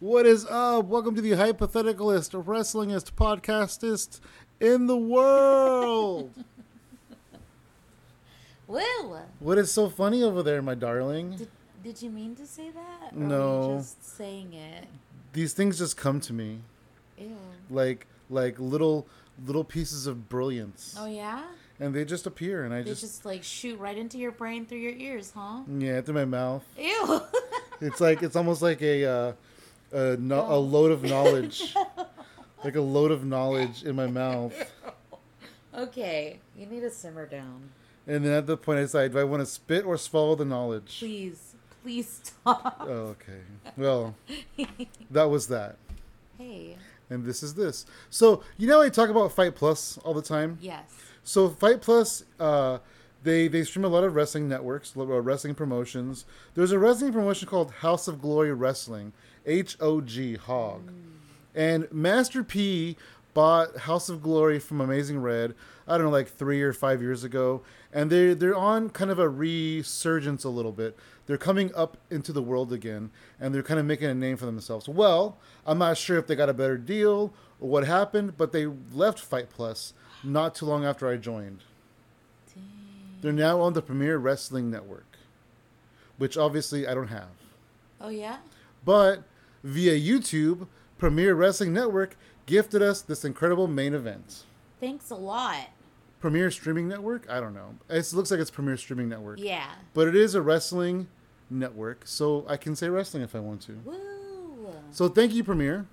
What is up? Welcome to the hypotheticalist, wrestlingist, podcastist in the world. Woo! what is so funny over there, my darling? Did, did you mean to say that? No. Were you just saying it? These things just come to me Ew. like like little little pieces of brilliance, Oh yeah? and they just appear, and I They just, just like shoot right into your brain through your ears, huh? yeah, through my mouth. Ew. It's like it's almost like a uh, a, no, a load of knowledge, like a load of knowledge in my mouth. okay, you need to simmer down. And then at the point I decide, do I want to spit or swallow the knowledge? Please, please stop. Oh, okay. Well, that was that. hey. And this is this. So, you know, I talk about Fight Plus all the time. Yes. So, Fight Plus, uh, they, they stream a lot of wrestling networks, uh, wrestling promotions. There's a wrestling promotion called House of Glory Wrestling, H O G, Hog. And Master P bought House of Glory from Amazing Red, I don't know, like three or five years ago. And they're, they're on kind of a resurgence a little bit. They're coming up into the world again, and they're kind of making a name for themselves. Well, I'm not sure if they got a better deal or what happened, but they left Fight Plus not too long after I joined. Dang. They're now on the Premier Wrestling Network, which obviously I don't have. Oh yeah? But via YouTube, Premier Wrestling Network gifted us this incredible main event. Thanks a lot. Premier Streaming Network? I don't know. It looks like it's Premier Streaming Network. Yeah. But it is a wrestling network, so I can say wrestling if I want to. Woo! So thank you, Premier.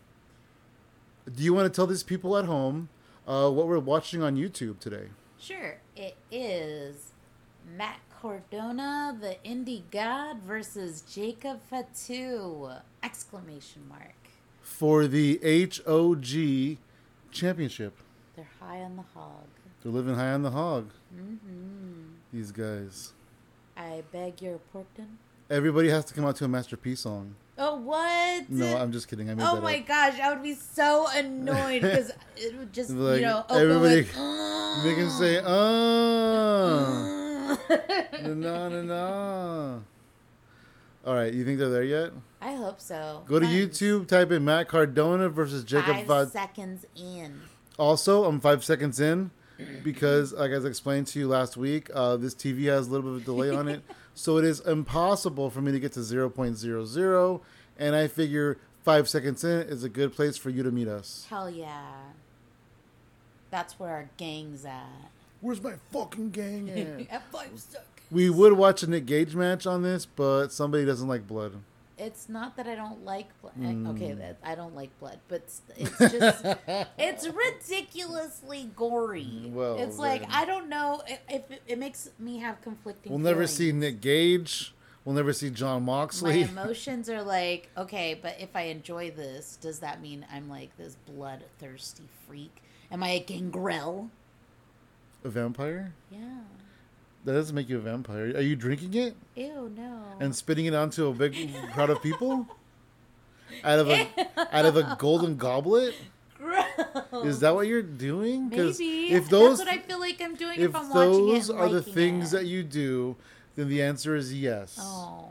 Do you want to tell these people at home uh, what we're watching on YouTube today? Sure. It is Matt Cardona, the indie god, versus Jacob Fatu! Exclamation mark. For the HOG Championship. They're high on the hog. They're living high on the hog, Mm-hmm. these guys. I beg your pardon. Everybody has to come out to a masterpiece song. Oh what? No, I'm just kidding. I made Oh my up. gosh, I would be so annoyed because it would just Like, you know open everybody-. They can say, ah, no, no, no. All right, you think they're there yet? I hope so. Go to YouTube, type in Matt Cardona versus Jacob Five Vad. seconds in. Also, I'm five seconds in because, like as I explained to you last week, uh, this TV has a little bit of a delay on it, so it is impossible for me to get to 0.00. And I figure five seconds in is a good place for you to meet us. Hell yeah. That's where our gang's at. Where's my fucking gang at? At five seconds. we would watch a Nick Gage match on this, but somebody doesn't like blood. It's not that I don't like blood. Mm. Okay, that I don't like blood, but it's, it's just it's ridiculously gory. Well, it's like then. I don't know if, if it, it makes me have conflicting. We'll never see feelings. Nick Gage. We'll never see Jon Moxley. My Moxley. emotions are like, okay, but if I enjoy this, does that mean I'm like this bloodthirsty freak? Am I a gangrel? A vampire? Yeah. That doesn't make you a vampire. Are you drinking it Ew, no. and spitting it onto a big crowd of people? Out of a out of a golden goblet? Gross. Is that what you're doing? Maybe. if those That's what I feel like I'm doing if if, I'm watching it. those are the things it. that you do, then the answer is yes. Oh.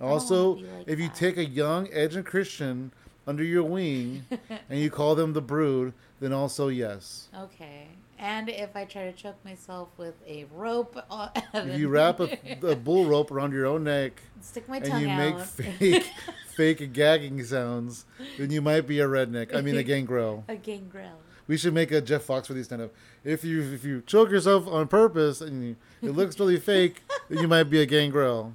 Also, like if you take a young Edge and Christian under your wing and you call them the Brood, then also yes. Okay. And if I try to choke myself with a rope, uh, If you wrap a, a bull rope around your own neck stick my tongue and you out. make fake fake gagging sounds, then you might be a redneck. I mean a gangrel. a gangrel. We should make a Jeff Foxworthy stand up. If you if you choke yourself on purpose and you, it looks really fake, then you might be a gangrel.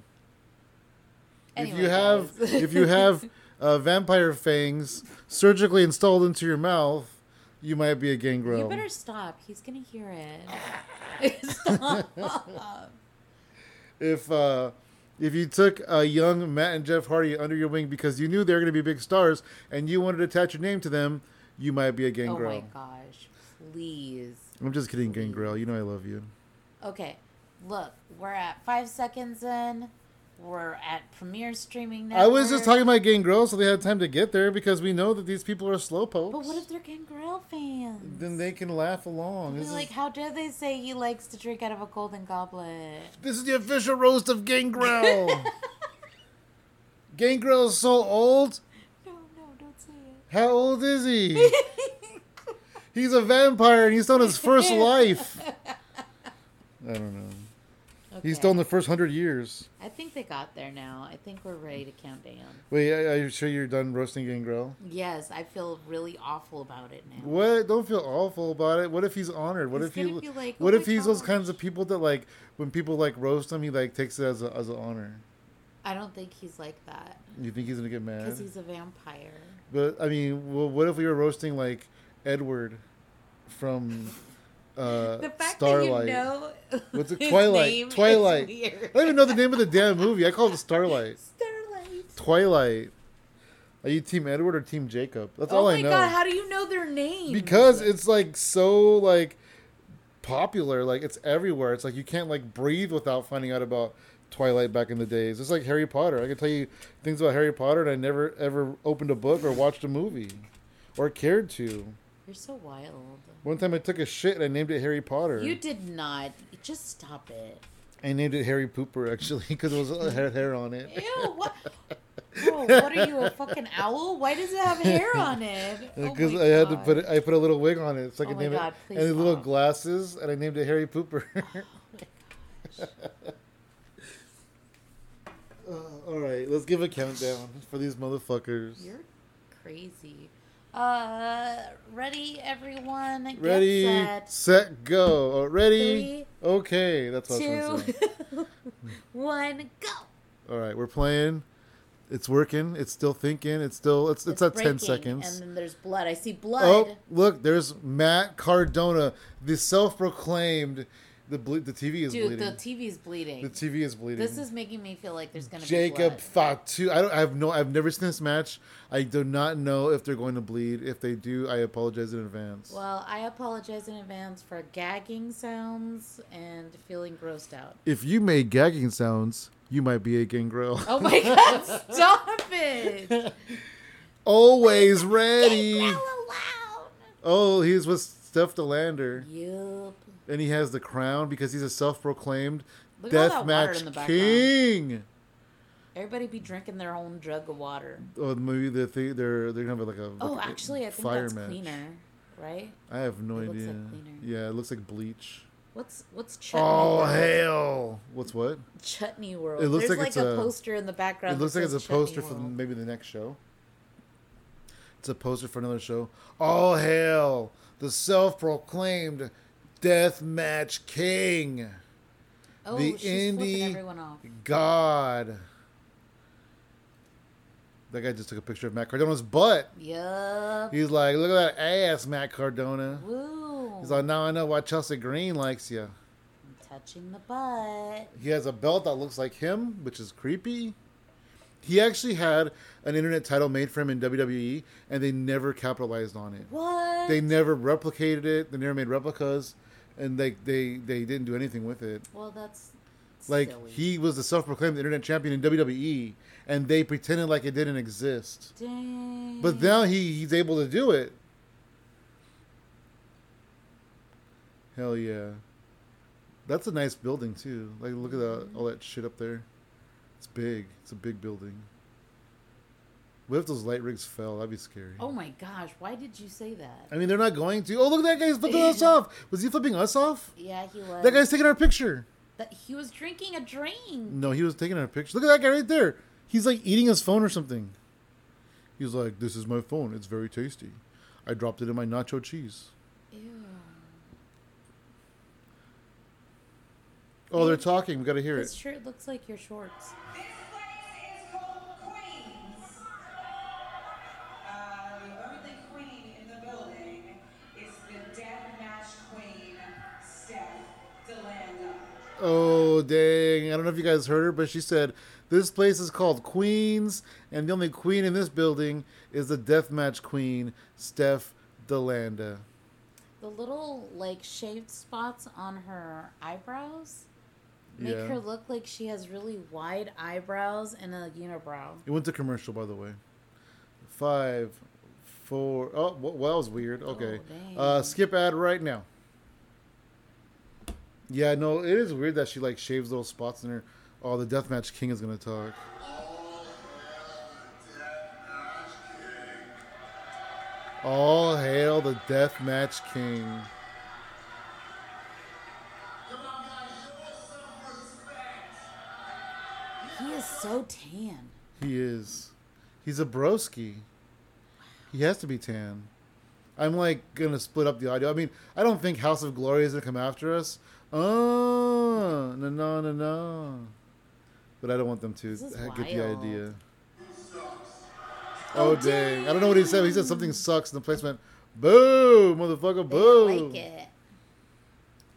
if Anyway, you have if you have uh, vampire fangs surgically installed into your mouth, you might be a gangrel. You better stop. He's gonna hear it. stop. if uh, if you took a young Matt and Jeff Hardy under your wing because you knew they were going to be big stars and you wanted to attach your name to them, you might be a gangrel. oh my gosh! Please. I'm just kidding, gangrel. You know I love you. Okay, look, we're at five seconds in. We're at Premier Streaming I was just talking about gangrel, so they had time to get there because we know that these people are slowpokes. But what if they're Gangrel fans? then they can laugh along. This, like, is, how dare they say he likes to drink out of a golden goblet? this is the official roast of gangrel. gangrel is so old. No, no, don't say it. How old is he? he's a vampire and he's in his first life. I don't know. He's Okay. still in the first hundred years. I think they got there now. I think we're ready to count down. Wait, are you sure you're done roasting Gangrel? Yes, I feel really awful about it now. What? Don't feel awful about it. What if he's honored? What He's if he? like, what "Oh if he's those kinds of people that like when people like roast him, he like takes it as a as an honor. I don't think he's like that You think he's gonna get mad? because he's a vampire. But I mean, well, what if we were roasting like Edward from uh, The fact Starlight? that you know What's it? Twilight. Twilight. I don't even know the name of the damn movie. I call it Starlight. Starlight. Twilight. Are you Team Edward or Team Jacob? That's all I know. oh my god, how do you know their name? because it's like so like popular. Like it's everywhere. It's like you can't like breathe without finding out about Twilight back in the days. It's like Harry Potter. I can tell you things about Harry Potter, and I never ever opened a book or watched a movie, or cared to. You're so wild. One time I took a shit and I named it Harry Potter. You did not. Just stop it. I named it Harry Pooper actually because it was it had hair on it. Ew, what? Bro, what are you, a fucking owl? Why does it have hair on it? Oh Because my I had to put it, I put a little wig on it so I Oh could my name God, it please and these little glasses and I named it Harry Pooper. Uh, all right, let's give a countdown for these motherfuckers. You're crazy. Uh, ready, everyone? Get Ready, set. set, go. Oh, ready? Three, okay, that's what I was Two, one, go. All right, we're playing. It's working. It's still thinking. It's still. It's it's, at ten seconds. And then there's blood. I see blood. Oh, look! There's Matt Cardona, the self-proclaimed. The ble- the TV is Dude, bleeding. the TV's bleeding. The TV is bleeding. This is making me feel like there's gonna Jacob be blood. Fatu. I don't. I have no. I've never seen this match. I do not know if they're going to bleed. If they do, I apologize in advance. Well, I apologize in advance for gagging sounds and feeling grossed out. if you made gagging sounds, you might be a gangrel. Oh my god, stop it! Always ready. Oh, he's with Steph De Lander, Yup. And he has the crown because he's a self-proclaimed Look at all that water deathmatch in the background. king. Everybody be drinking their own jug of water. Oh, maybe the thing they're they're gonna have like a Oh, like a actually, I think fire that's match. cleaner, right? I have no It idea. like yeah, it looks like bleach. What's what's chutney? Oh world? hell! What's what? Chutney world. It looks There's like it's a, a- poster in the background. It looks like it's a poster for maybe the next show. It's a poster for another show. Oh, all hail the self-proclaimed deathmatch king, Oh, the indie-. God. That guy just took a picture of Matt Cardona's butt. Yup. He's like, "Look at that ass, Matt Cardona." Woo. He's like, "Now I know why Chelsea Green likes you." touching the butt. He has a belt that looks like him, which is creepy. He actually had an internet title made for him in WWE, and they never capitalized on it. What? They never replicated it. They never made replicas, and they they they didn't do anything with it. well, that's Like silly. he was the self-proclaimed internet champion in WWE, and they pretended like it didn't exist. Dang. But now he he's able to do it. Hell yeah. That's a nice building too. Like look at that mm-hmm. all that shit up there. It's big. It's a big building. What if those light rigs fell? That'd be scary. oh my gosh, why did you say that? I mean, they're not going to. Oh, look at that guy's flipping us off. Was he flipping us off? Yeah, he was. That guy's taking our picture. That- he was drinking a drink. No, he was taking our picture. Look at that guy right there. He's like eating his phone or something. He's like, "This is my phone. It's very tasty. I dropped it in my nacho cheese." Ew. Oh, they're talking. We got to hear it. This it. shirt looks like your shorts. Oh, dang. I don't know if you guys heard her, but she said, This place is called Queens, and the only queen in this building is the deathmatch queen, Steph De Lander. The little like shaved spots on her eyebrows make Yeah. her look like she has really wide eyebrows and a unibrow. It went to commercial, by the way. Five, four. Oh, well, that was weird. Okay. dang. uh, skip ad right now. Yeah, no, it is weird that she like shaves little spots in her. Oh, the deathmatch king is gonna talk. All hail the Deathmatch King. He is so tan. He is. He's a broski. He has to be tan. I'm like gonna split up the audio. I mean, I don't think House of Glory is gonna come after us. Oh no no no no. But I don't want them to get the idea. Oh, Oh dang! I don't know what he said. He said something sucks, and the place went, "Boo, motherfucker, boo." like it.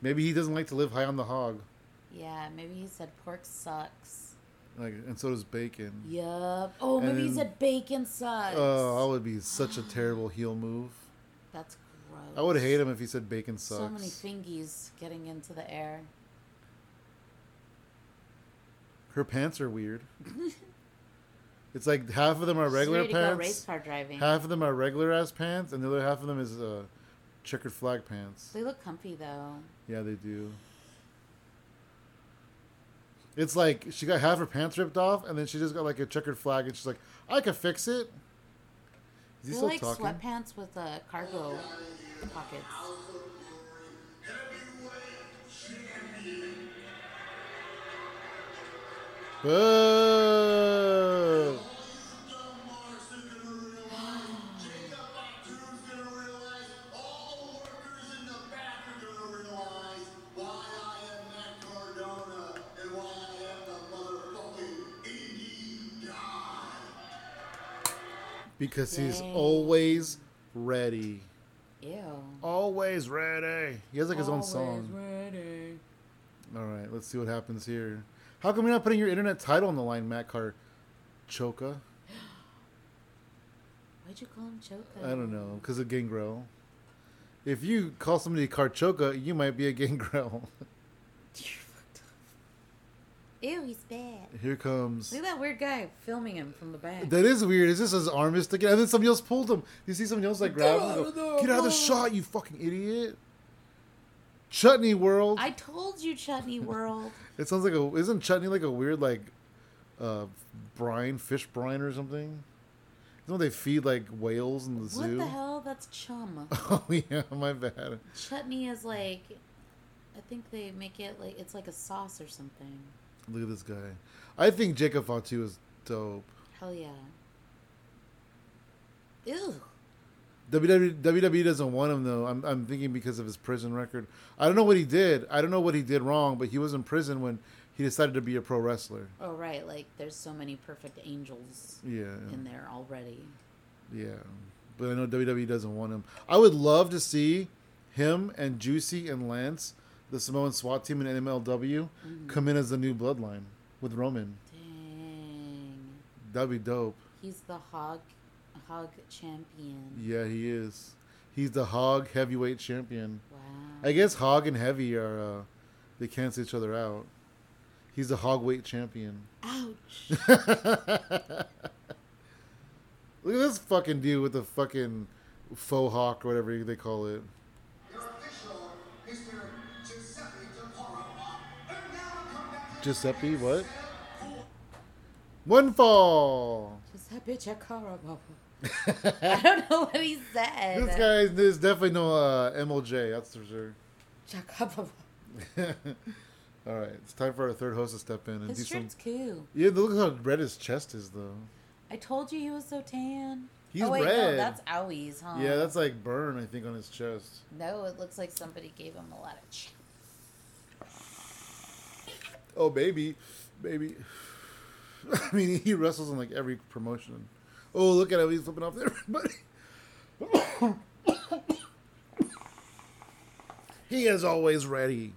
Maybe he doesn't like to live high on the hog. Yeah, maybe he said pork sucks. Like, and so does bacon. Yup. Oh, And maybe he said bacon sucks. Oh, that would be such a terrible heel move. That's. I would hate him if he said bacon sucks. So many fingies getting into the air. Her pants are weird. it's like half of them are regular ready to go race pants, car driving. half of them are regular ass pants, and the other half of them is uh, checkered flag pants. They look comfy though. Yeah, they do. It's like she got half her pants ripped off, and then she just got like a checkered flag, and she's like, "I could fix it." Is he They're still like talking? sweatpants with uh, cargo pockets. Boo! Because he's Dang. always ready. Ew. Always ready. He has like his own song. ready. All right, let's see what happens here. How come you're not putting your internet title on the line, Matt Car Choka? Why'd you call him Choco? I don't know, because of Gangrel. If you call somebody Carchoka, you might be a Gangrel. You're fucked up. Ew, he's bad. Here comes. Look at that weird guy filming him from the back. That is weird. Is this his arm is sticking? And then somebody else pulled him. You see somebody else like grab him? and go, Get out of the shot, you fucking idiot! Chutney World. I told you, Chutney World. It sounds like a. Isn't chutney like a weird like, uh, brine, fish brine or something? Isn't they feed like whales in the what zoo? What the hell? That's chum. Oh yeah, my bad. Chutney is like, I think they make it like it's like a sauce or something. Look at this guy. I think Jacob Fatu is dope. Hell yeah. Ew. WWE, WWE doesn't want him though. I'm, I'm thinking because of his prison record. I don't know what he did. I don't know what he did wrong, but he was in prison when he decided to be a pro wrestler. Oh right, like there's so many perfect angels Yeah, in there already. yeah. But I know WWE doesn't want him. I would love to see him and Juicy and Lance, the Samoan SWAT team in MLW, come in as the new bloodline with Roman. Dang. That'd be dope. He's the hog hog champion. Yeah, he is. He's the Hog Heavyweight Champion. Wow. I guess Hog and Heavy are uh, they cancel each other out. He's the Hog Weight Champion. Ouch. Look at this fucking dude with the fucking faux hawk or whatever they call it. Giuseppe, what? One fall. Giuseppe Chacarabo. I don't know what he said. This guy is there's definitely no uh, MLJ. That's for sure. Chacarabo. All right, it's time for our third host to step in and do His some. shirt's cool. Yeah, look how red his chest is, though. I told you he was so tan. He's oh, wait, No, red. that's Owie's, huh? Yeah, that's like burn, I think, on his chest. No, it looks like somebody gave him a lot of. Oh, baby, baby. I mean, he wrestles in like every promotion. Oh, look at him! He's flipping off everybody. he is always ready.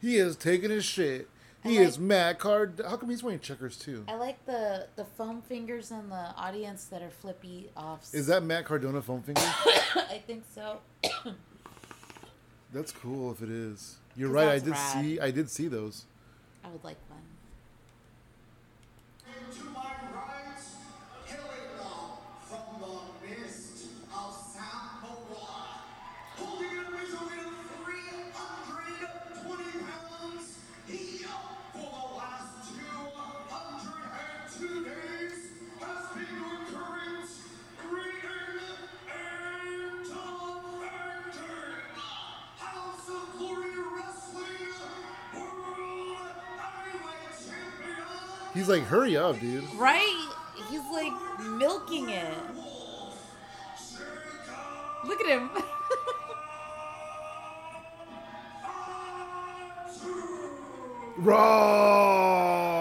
He is taking his shit. He I is mad card. How come he's wearing checkers too? I like the the foam fingers in the audience that are flippy offs. Is that Matt Cardona foam finger? I think so. That's cool if it is. You're right. I did rad. see. I did see those. I would like one. Like, hurry up, dude. Right? He's like milking it. Look at him. Raw.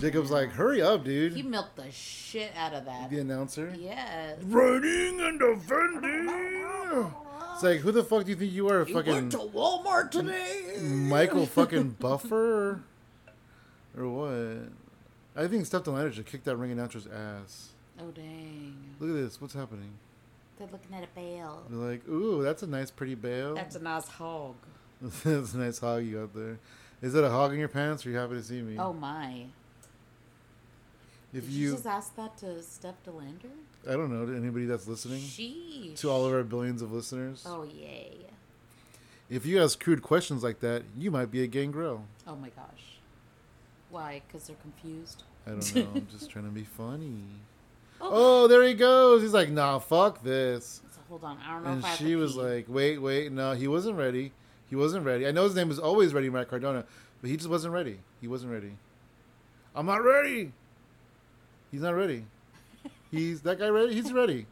Jacob's like, hurry up, dude. he milked the shit out of that. the announcer. Yes. Running and defending. It's like, who the fuck do you think you are, fucking went to Walmart today. Michael fucking Buffer, or what? I think Steph De Lander should kick that ring announcer's ass. Oh dang. Look at this. What's happening? They're looking at a bale. They're like, ooh, that's a nice, pretty bale. That's a nice hog. that's a nice hog you got there. Is that a hog in your pants? Or are you happy to see me? Oh my. if Did you you, just ask that to Steph De Lander? I don't know, to anybody that's listening, Sheesh. to all of our billions of listeners. Oh yay. If you ask crude questions like that, you might be a gangrel. Oh my gosh. Why? Because they're confused. I don't know. I'm just trying to be funny. Oh. Oh, there he goes. He's like, nah, fuck this. So hold on. I don't know And if I have she was pee. like, wait, wait, no, he wasn't ready. He wasn't ready. I know his name was always ready, Matt Cardona, but he just wasn't ready. He wasn't ready. I'm not ready. He's not ready. He's that guy ready? He's ready.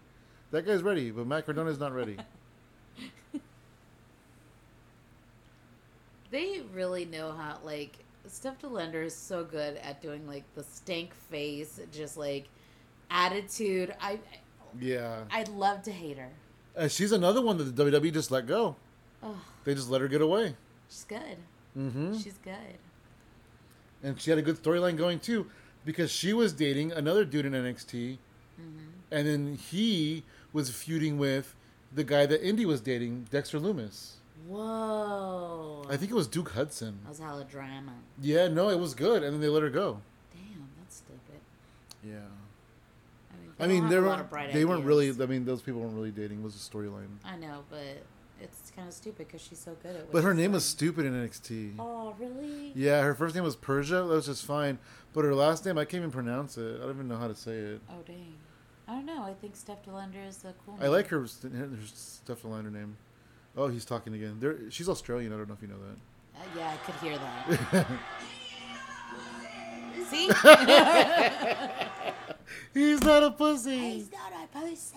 That guy's ready, but Matt Cardona's not ready. They really know how, like, Steph De Lander is so good at doing, like, the stank face, just, like, attitude. I, Yeah. I'd love to hate her. Uh, she's another one that the WWE just let go. Oh, They just let her get away. she's good. Mm-hmm. She's good. And she had a good storyline going too, because she was dating another dude in NXT, Mm-hmm. and then he was feuding with the guy that Indi was dating, Dexter Lumis. Whoa. I think it was Duke Hudson. That was hella drama. Yeah, no, it was good, and then they let her go. Damn, that's stupid. Yeah, I mean, I they mean don't they weren't they weren't really. I mean, those people weren't really dating. It was a storyline. I know, but it's kind of stupid because she's so good at. What But her name was stupid in NXT. Oh really? Yeah, her first name was Persia. That was just fine, but her last name I can't even pronounce it. I don't even know how to say it. Oh dang. I don't know. I think Steph De Lander is a cool. I like her, her Steph Liner name. Oh, he's talking again. There, she's Australian. I don't know if you know that. Uh, yeah, I could hear that. See? He's not a pussy. He's not a pussy.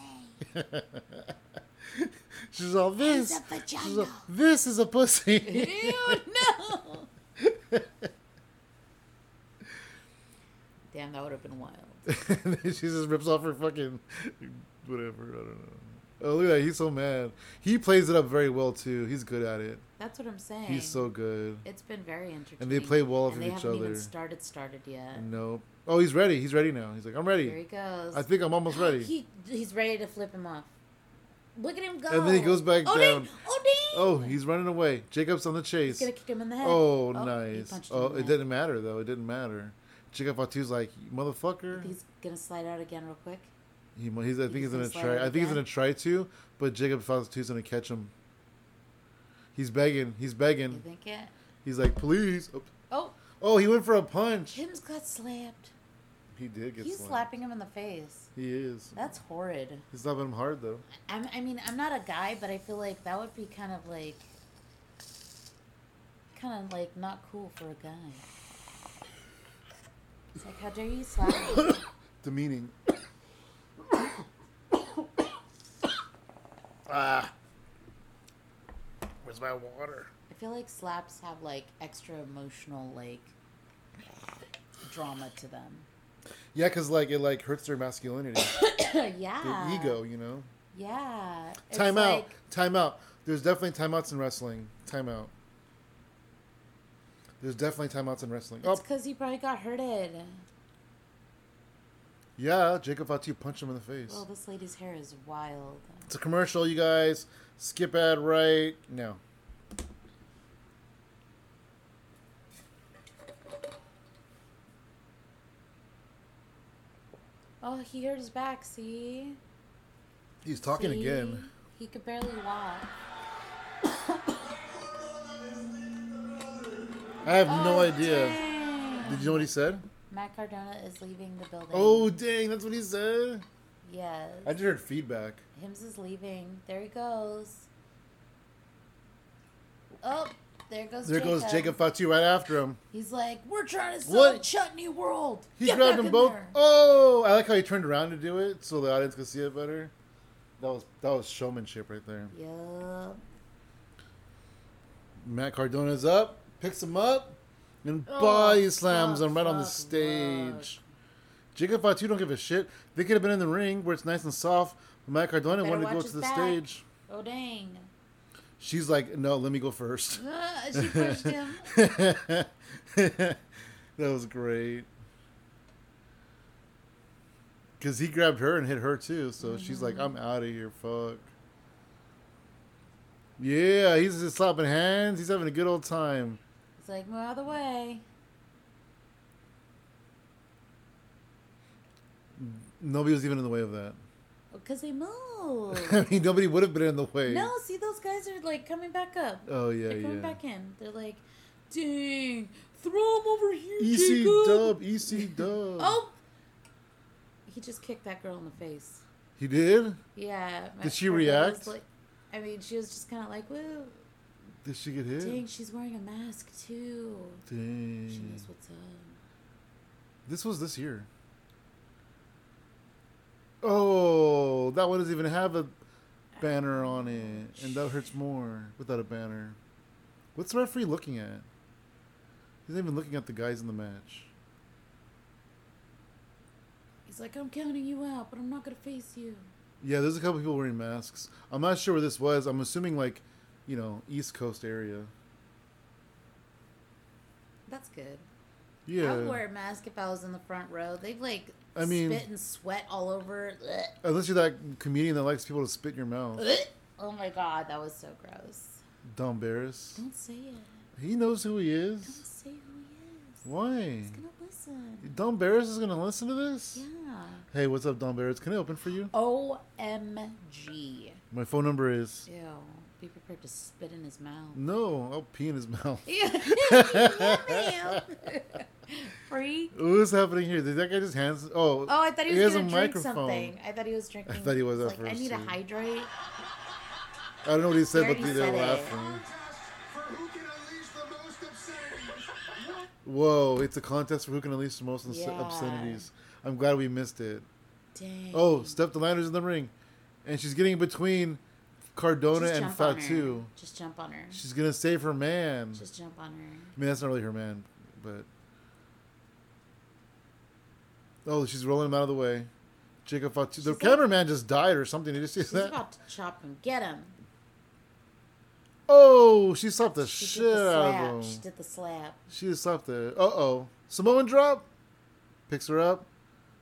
She's all this. He's a She's vagina. all, this is a pussy. Ew, no. Damn, that would have been wild. she just rips off her fucking whatever. I don't know. Oh, look at that. He's so mad. He plays it up very well too. He's good at it. That's what I'm saying. He's so good. It's been very entertaining. And they play well off of they each haven't other. even started started yet. Nope. Oh, he's ready. He's ready now. He's like, I'm ready. Here he goes. I think I'm almost ready. He he's ready to flip him off. Look at him go. And then he goes back oh, down. Dang. Oh. Oh, he's running away. Jacob's on the He's chase. gonna kick him in the head. Oh, oh he nice. Oh, it head. didn't matter though. It didn't matter. Jacob Fatu's like, motherfucker. He's gonna slide out again real quick. He, he's, I think he's gonna gonna try. I think he's gonna try to, but Jacob Fatu's gonna catch him. He's begging. He's begging. You think it? He's like, please. Oh, Oh, oh he went for a punch. Tim's got slapped. He did get He's slapped. slapping him in the face. He is. That's horrid. He's slapping him hard though. I'm, I mean, I'm not a guy, but I feel like that would be kind of like, kind of like not cool for a guy. It's like, how dare you slap me? Demeaning. Ah. Where's my water? I feel like slaps have like extra emotional like drama to them. Yeah, cause like it like hurts their masculinity, yeah. their ego. You know. Yeah. It's Time out. like- Time out. There's definitely timeouts in wrestling. Time out. There's definitely timeouts in wrestling. It's Oh, because he probably got hurted. Yeah. Jacob Fatu punched him in the face. Oh, this lady's hair is wild. It's a commercial, you guys. Skip ad right now. Oh, he hurt his back. See? He's talking See? again. He could barely walk. I have no Oh, idea. dang. Did you know what he said? Matt Cardona is leaving the building. Oh, dang, that's what he said. yes. I just heard feedback. Hims is leaving. There he goes. Oh, there goes There Jacob. goes Jacob Fatu right after him. He's like, we're trying to sell What? Chutney World. He Get grabbed them both. there." Oh, I like how he turned around to do it so the audience could see it better. That was that was showmanship right there. Yup. Matt Cardona's up, picks him up, and Oh, body slams fuck, him right on the fuck, stage. Jacob Fatu don't give a shit. They could have been in the ring where it's nice and soft. But Matt Cardona Better wanted to go to the back. stage. Oh dang. She's like, no, let me go first. Ah, she pushed him. that was great. Because he grabbed her and hit her too. So she's like, I'm out of here. Fuck. Yeah, he's just slapping hands. He's having a good old time. It's like, move out of the way. Nobody was even in the way of that. Because they moved. I mean, nobody would have been in the way. no, see, those guys are like coming back up. Oh, yeah, They're coming yeah. back in. They're like, dang, throw him over here, EC Jacob. Dub, EC dub. Oh! He just kicked that girl in the face. He did? Yeah. Did she react? Like, I mean, she was just kind of like, woo. Did she get hit? Dang, she's wearing a mask too. Dang. She knows what's up. This was this year. Oh, that one doesn't even have a banner on it, and that hurts more without a banner. What's the referee looking at? He's not even looking at the guys in the match. He's like, I'm counting you out, but I'm not gonna face you. Yeah, there's a couple people wearing masks. I'm not sure where this was. I'm assuming like, you know, East Coast area. That's good. Yeah. I would wear a mask if I was in the front row. They've like I mean- spit and sweat all over. Unless you're that comedian that likes people to spit in your mouth. Oh my god, that was so gross. Don Barris. Don't say it. He knows who he is. Don't say who he is. Why? He's gonna listen. Don Barris is gonna listen to this? Yeah. Hey, what's up, Don Barris? Can I open for you? OMG. My phone number is. Ew. Be prepared to spit in his mouth. No, I'll pee in his mouth. Yeah. Freak. What's happening here? Did that guy just hands? Oh, Oh, I thought he He was has a gonna drink microphone. something. I thought he was drinking. I thought he was He's at like, I first, need to hydrate. I don't know what he said, but already they're laughing. for who can unleash the most obscenities. What? Whoa, it's a contest for who can unleash the most obs- Yeah. obscenities. I'm glad we missed it. Dang. Oh, Steph De Lander's in the ring, and she's getting between Cardona and jump on her. Fatu. Just jump on her. She's gonna save her man. Just jump on her. I mean, that's not really her man, but. Oh, she's rolling him out of the way. Jacob Fatu. The like- cameraman just died or something. Did you see She's that? about to chop him. Get him. Oh, she slapped the She shit the out of She did the slap. She just slapped the. Uh oh. Samoan drop. Picks her up.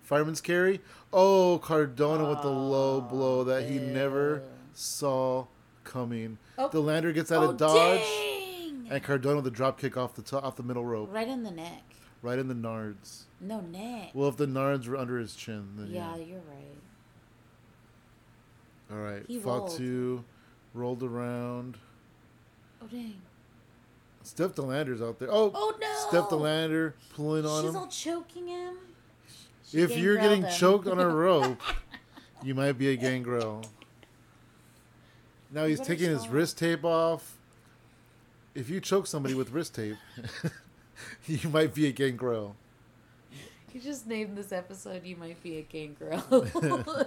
Fireman's carry. Oh, Cardona with the low blow that he never ew. Saw coming. Oh. The lander gets out oh, of dodge, dang! and Cardona with the drop kick off the top, off the middle rope, Right in the neck. right in the nards. No neck. Well, if the nards were under his chin, then yeah, yeah. you're right. All right. He rolled. Fatu rolled around. Oh dang. Steph De Lander's out there. Oh, Oh no! Steph De Lander pulling on She's him. all choking him. She if you're getting him. choked on a rope, you might be a gangrel. Now he's taking his wrist tape off. If you choke somebody with wrist tape, you might be a gangrel. You just named this episode. You might be a gangrel.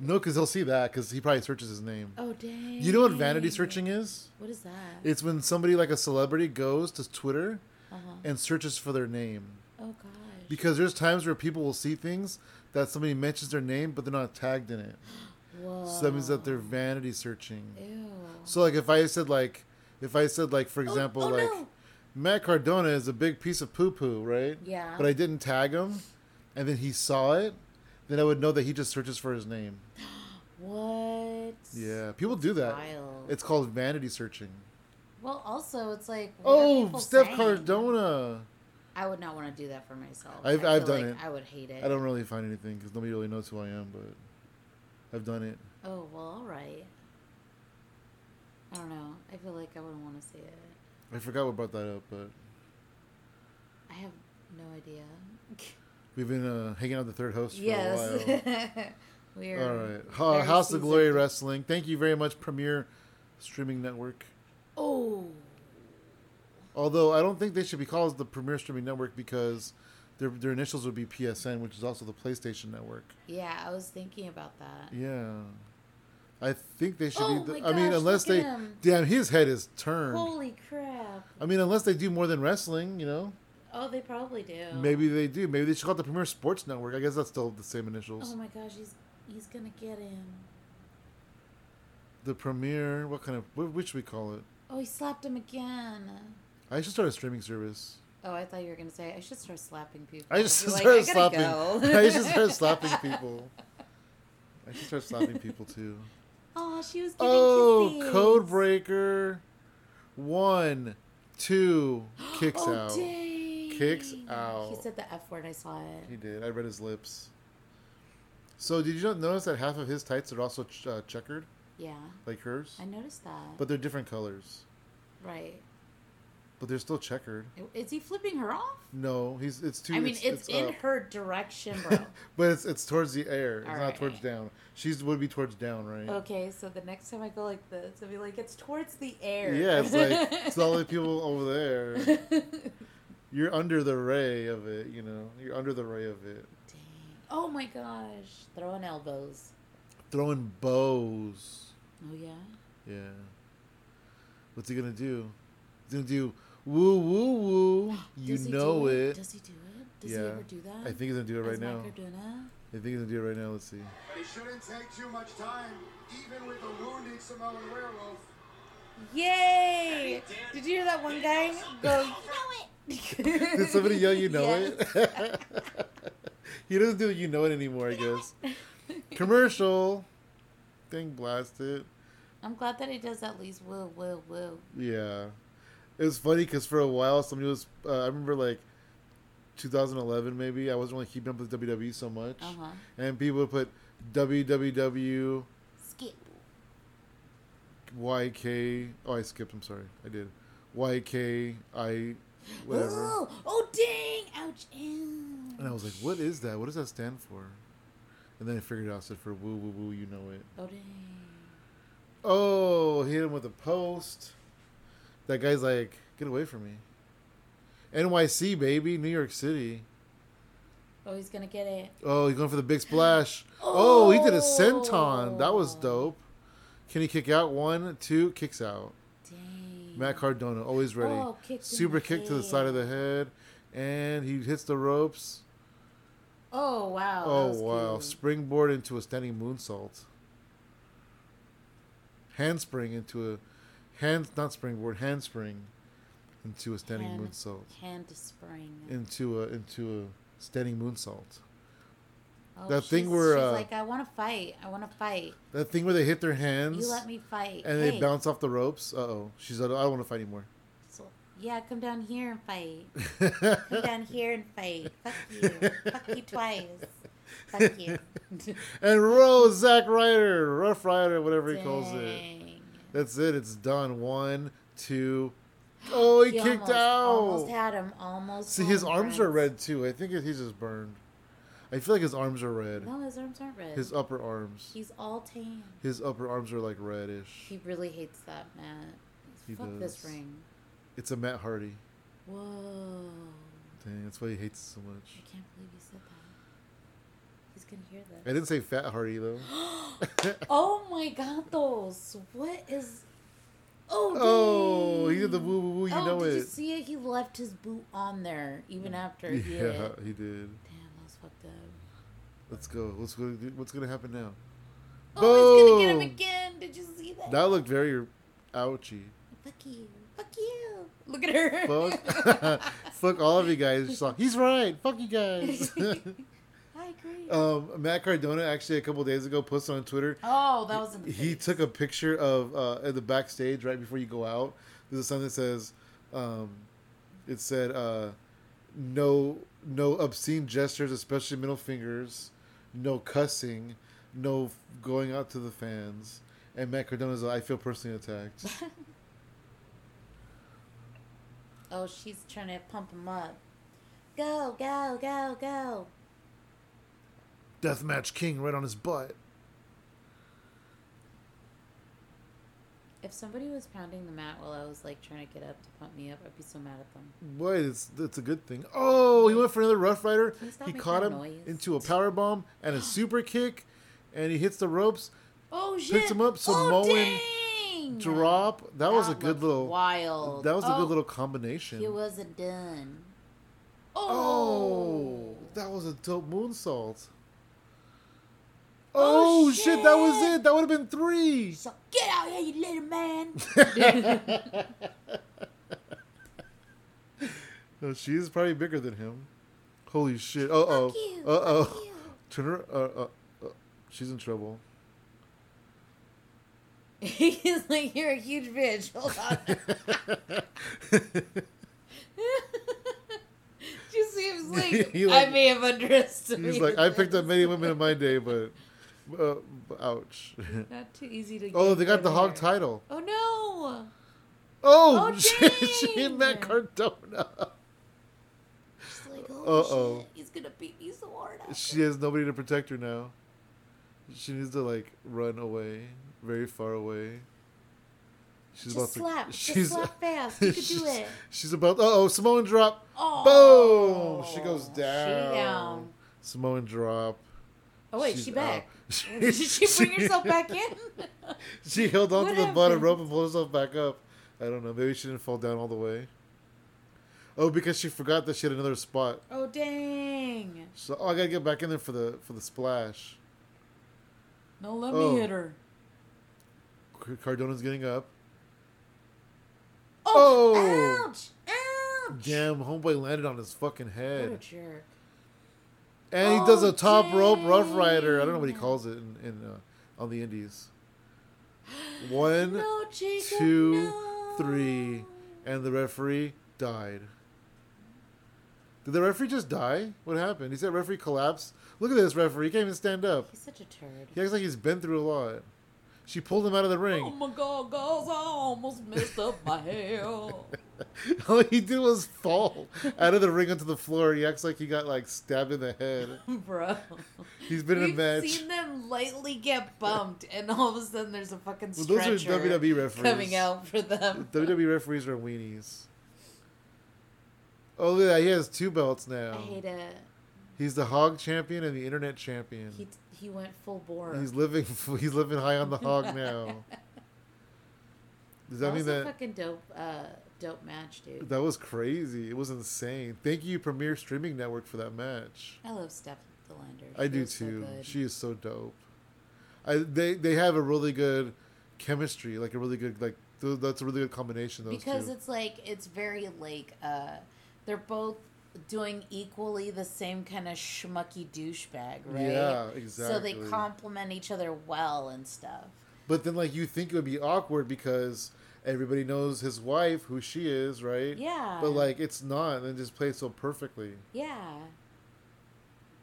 No, because he'll see that because he probably searches his name. oh dang. You know what vanity searching is? What is that? It's when somebody like a celebrity goes to Twitter uh-huh. and searches for their name. Oh gosh. Because there's times where people will see things that somebody mentions their name, but they're not tagged in it. Whoa. So that means that they're vanity searching. Ew. So like if I said like if I said like for oh, example oh, like no. Matt Cardona is a big piece of poo poo, right? Yeah. But I didn't tag him and then he saw it, then I would know that he just searches for his name. What? Yeah. People do that. Wild. It's called vanity searching. Well, also it's like. Oh, Steph saying? Cardona. I would not want to do that for myself. I've- I've done like it. I would hate it. I don't really find anything because nobody really knows who I am, but I've done it. Oh well, all right. I don't know. I feel like I wouldn't want to see it. I forgot what brought that up, but I have no idea. we've been uh, hanging out with the third host for a while. yes. We're All right. House of Glory. Wrestling. Thank you very much, Premier Streaming Network. Oh. Although I don't think they should be called the Premier Streaming Network because their their initials would be PSN, which is also the PlayStation Network. Yeah, I was thinking about that. Yeah. I think they should Oh be. The, my I mean, unless they, him. damn, his head is turned. Holy crap! I mean, unless they do more than wrestling, you know, Oh, they probably do. maybe they do. Maybe they should call it the Premier Sports Network. I guess that's still the same initials. Oh my gosh, he's he's gonna get him. the Premier. What kind of? What, which should we call it? Oh, he slapped him again. I should start a streaming service. Oh, I thought you were gonna say I should start slapping people. I just like, started gotta slapping. go. I should start slapping people. I should start slapping people too. Oh, she was giving Oh, kisses. code breaker. One, two, kicks oh, out. Dang. Kicks out. He said the F word. I saw it. He did. I read his lips. So did you not notice that half of his tights are also ch- uh, checkered, Yeah, like hers? I noticed that. But they're different colors. right. But they're still checkered. Is he flipping her off? No, he's it's too. I mean, it's, in up. her direction, bro. but it's it's towards the air. It's not Alright. towards down. She's would be towards down, right? okay, so the next time I go like this, I'll be like, it's towards the air. Yeah, it's like it's all the people over there. You're under the ray of it, you know. You're under the ray of it. Dang. Oh my gosh. Throwing elbows. Throwing bows. Oh, yeah? Yeah. What's he gonna do? He's gonna do woo woo woo. You Does he know do it. Does he do it? Does Yeah. he ever do that? I think he's gonna do it right As now. Macarena? I think he's gonna do it right now. Let's see. It shouldn't take too much time, even with a wounded Samoan werewolf. Yay! Did you hear that one guy go, you know it? Did somebody yell you know Yes. it? he doesn't do you know it anymore, I guess. Commercial. Thing blasted. I'm glad that he does at least woo, woo, woo. Yeah, it was funny because for a while somebody was. Uh, I remember like 2011 maybe. I wasn't really keeping up with WWE so much, Uh huh. and people would put www Skip. yk. Oh, I skipped. I'm sorry. I did. yk i whatever. Oh, oh, dang! Ouch! And I was like, what is that? What does that stand for? And then I figured it out it stood for woo woo woo. You know it. Oh, dang. Oh, hit him with a post. That guy's like, get away from me. NYC, baby, New York City. Oh, he's gonna get it. Oh, he's going for the big splash. Oh, he did a senton. That was Oh. dope. Can he kick out? One, two, kicks out. Dang. Matt Cardona, always oh, ready. Oh, kicked in Super kick to the side of the head. And he hits the ropes. Oh wow. Oh, wow. Springboard into a standing moonsault. Handspring into a. Hand, not springboard, handspring into a standing Hand- moonsault. Hand spring. Into a into a standing moonsault. Oh, that thing where, she's uh, like, I want to fight. I want to fight. That thing where they hit their hands You let me fight. and hey. they bounce off the ropes. Uh oh. She's like, I don't want to fight anymore. So- yeah, come down here and fight. Come down here and fight. Fuck you. Fuck you twice. Fuck you. and Rose, Zack Ryder, Rough Rider, whatever he calls it. That's it. It's done. One, two. Oh, he, kicked almost, out. Almost had him. Almost. See, his arms are red too. I think he's just burned. I feel like his arms are red. No, his arms aren't red. His upper arms. He's all tan. His upper arms are like reddish. He really hates that, Matt. He Fuck this ring. It's a Matt Hardy. Whoa. Dang, that's why he hates it so much. I can't believe you said that. He's gonna I didn't say Fat Hardy though. oh my god, those. What is. Oh, oh, he did the woo woo woo. You oh, know did it. you see it? He left his boot on there even after he yeah, it. he did. Damn, that was fucked up. Let's go. What's gonna What's gonna happen now? Oh, he's gonna get him again. Did you see that? That looked very ouchy. Fuck you. Fuck you. Look at her. Fuck, fuck all of you guys. Like, He's right. Fuck you guys. I agree. um, Matt Cardona actually a couple days ago posted on Twitter. oh, that was in He took a picture of uh, at the backstage right before you go out. There's a sign that says, um, "It said uh, no no obscene gestures, especially middle fingers, no cussing, no f- going out to the fans." And Matt Cardona's like, "I feel personally attacked." Oh, she's trying to pump him up. Go, go, go, go. Deathmatch King right on his butt. If somebody was pounding the mat while I was like trying to get up to pump me up, I'd be so mad at them. What? It's it's a good thing. Oh, he went for another Rough Rider. Can you stop He caught him noise? into a power bomb and a super kick, and he hits the ropes. Oh shit! Picks him up, oh, Samoan dang! Drop. That was a good little. wild. That was a Oh, good little combination. He wasn't done. Oh, oh. that was a dope moonsault. Oh, Oh, shit. that was it. That would have been three. So get out here, you little man. No, she is probably bigger than him. Holy shit. Uh oh. Fuck Uh oh. Turn her. Uh, uh, uh, she's in trouble. He's like, you're a huge bitch. Hold on. Just seems like, like- I may have underestimated. He's like, I picked up many women in my day, but. Uh, ouch. Not too easy to. Get Oh, they got the hog title. Oh no! Oh, Oh, dang. Matt Cardona. She's like, oh shit, he's gonna beat me so hard. after." She has nobody to protect her now. She needs to like run away, very far away. She's Just slap, to. just slap fast. You could do she's, it. She's about. Uh oh, Samoan drop. Oh, Boom! She goes down. she down. down. Samoan drop. Oh wait, She's she back. Did she bring herself back in? She held onto What the bottom happened? rope and pulled herself back up. I don't know. Maybe she didn't fall down all the way. Oh, because she forgot that she had another spot. Oh dang! So oh, I gotta get back in there for the for the splash. No, let Oh. me hit her. Cardona's getting up. Oh! Oh! Ouch! Ouch! Damn, homeboy landed on his fucking head. What a jerk. And he does Oh, a top rope Rough Ryder. I don't know what he calls it in, in uh, on the indies. One, No, Jacob, two, no. three, and the referee died. Did the referee just die? What happened? He said referee collapsed. Look at this referee. He can't even stand up. He's such a turd. He acts like he's been through a lot. She pulled him out of the ring. Oh my god, guys, I almost messed up my hair. All he did was fall out of the ring onto the floor. He acts like he got like stabbed in the head. Bro. He's been in a We've match. seen them lightly get bumped, and all of a sudden there's a fucking Well, those are WWE referees. coming out for them. WWE referees are weenies. Oh, look at that. He has two belts now. I hate it. He's the hog champion and the internet champion. He he went full bore. He's living. He's living high on the hog now. Does that, that mean that fucking dope, uh, dope match, dude. that was crazy? It was insane. Thank you, Premier Streaming Network, for that match. I love Steph De Lander. I do was so too. she is so dope. I they they have a really good chemistry, like a really good like th- that's a really good combination. Those because two. it's like it's very like uh, they're both doing equally the same kind of schmucky douchebag, right? Yeah, exactly. So they complement each other well and stuff. But then, like, you think it would be awkward because everybody knows his wife, who she is, right? Yeah. But like, it's not, and it just plays so perfectly. Yeah.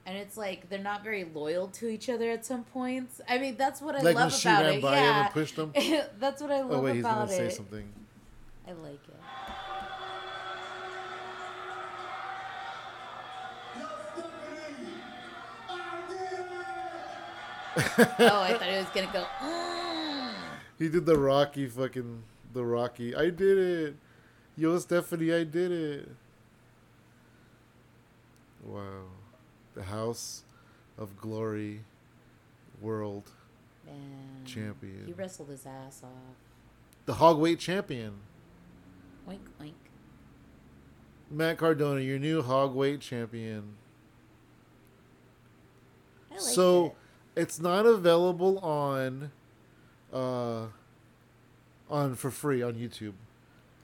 And it's like they're not very loyal to each other at some points. I mean, that's what I like love she about ran it. by him yeah. and pushed him. that's what I love Oh wait, he's gonna say something. I like it. Yo, Stephanie, I did it! Oh, I thought it was gonna go. Mm. He did the Rocky fucking the Rocky. I did it. Yo, Stephanie, I did it. Wow. The House of Glory World Man. Champion. He wrestled his ass off. The Hogweight Champion. Oink oink. Matt Cardona, your new Hogweight Champion. I like so it. it's not available on uh on for free on YouTube.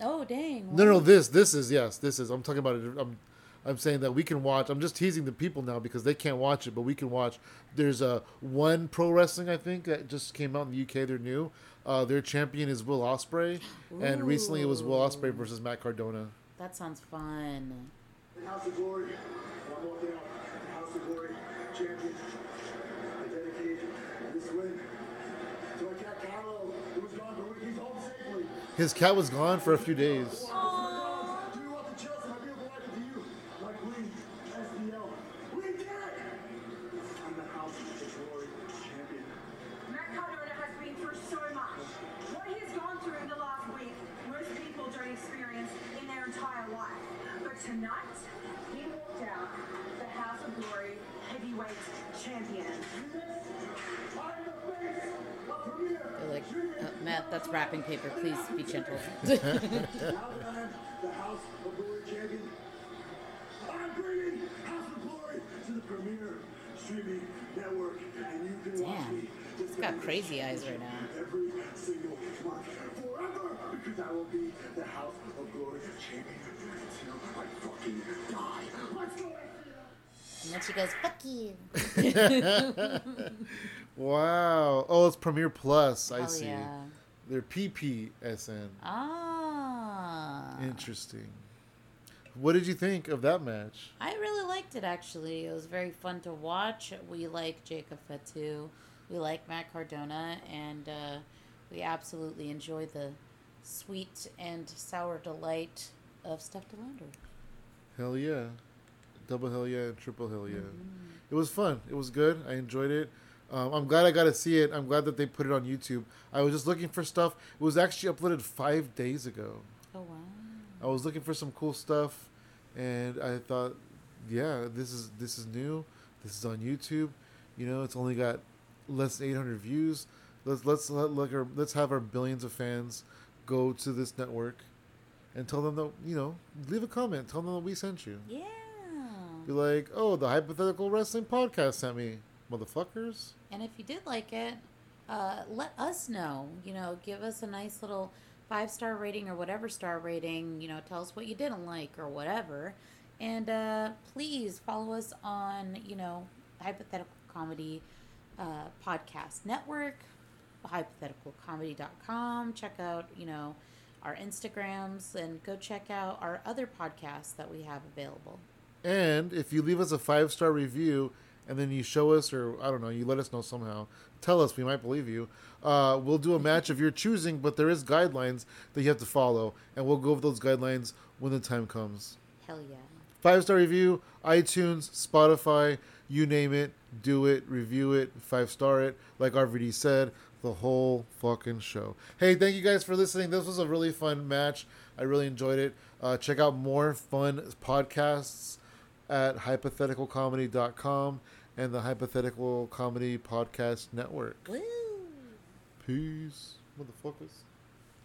Oh dang. No, no, wow. this this is yes, this is. I'm talking about it. I'm I'm saying that we can watch. I'm just teasing the people now because they can't watch it, but we can watch. There's a one pro wrestling I think that just came out in the UK. They're new. Uh, their champion is Will Ospreay, and recently it was Will Ospreay versus Matt Cardona. That sounds fun. House of Glory, one more down. House of Glory, champion. I dedicate this win to my cat Carlo, who was gone for a week. He's home safely. His cat was gone for a few days. Damn. He's got crazy eyes right now. Every single month forever, because I will be the House of Glory champion until I fucking die. Let's go. And then she goes, "Fuck you." Wow. Oh, it's Premiere Plus. I Hell see. yeah. They're PPSN. Ah. Interesting. What did you think of that match? I really liked it actually. It was very fun to watch. We like Jacob Fatu. We like Matt Cardona, and uh, we absolutely enjoy the sweet and sour delight of Steph De Lander. Hell yeah. Double hell yeah and triple hell yeah. It was fun. It was good. I enjoyed it. Um, I'm glad I got to see it. I'm glad that they put it on YouTube. I was just looking for stuff. It was actually uploaded five days ago. Oh wow! I was looking for some cool stuff, and I thought, yeah, this is this is new. This is on YouTube. You know, it's only got less than 800 views. Let's let's let look our, let's have our billions of fans go to this network, and tell them that you know, leave a comment. Tell them that we sent you. Yeah. Be like, oh, the hypothetical wrestling podcast sent me, motherfuckers. And if you did like it, uh, let us know. You know, give us a nice little five star rating or whatever star rating. You know, tell us what you didn't like or whatever. And uh, please follow us on, you know, Hypothetical Comedy uh, Podcast Network, hypotheticalcomedy.com. Check out, you know, our Instagrams and go check out our other podcasts that we have available. And if you leave us a five star review and then you show us, or I don't know, you let us know somehow, tell us, we might believe you. Uh, we'll do a match of your choosing, but there is guidelines that you have to follow, and we'll go over those guidelines when the time comes. Hell yeah. Five star review, iTunes, Spotify, you name it, do it, review it, five star it, like RVD said, the whole fucking show. Hey, thank you guys for listening. This was a really fun match. I really enjoyed it. Uh, check out more fun podcasts at hypotheticalcomedy.com and the Hypothetical Comedy Podcast Network. Woo! Peace, motherfuckers.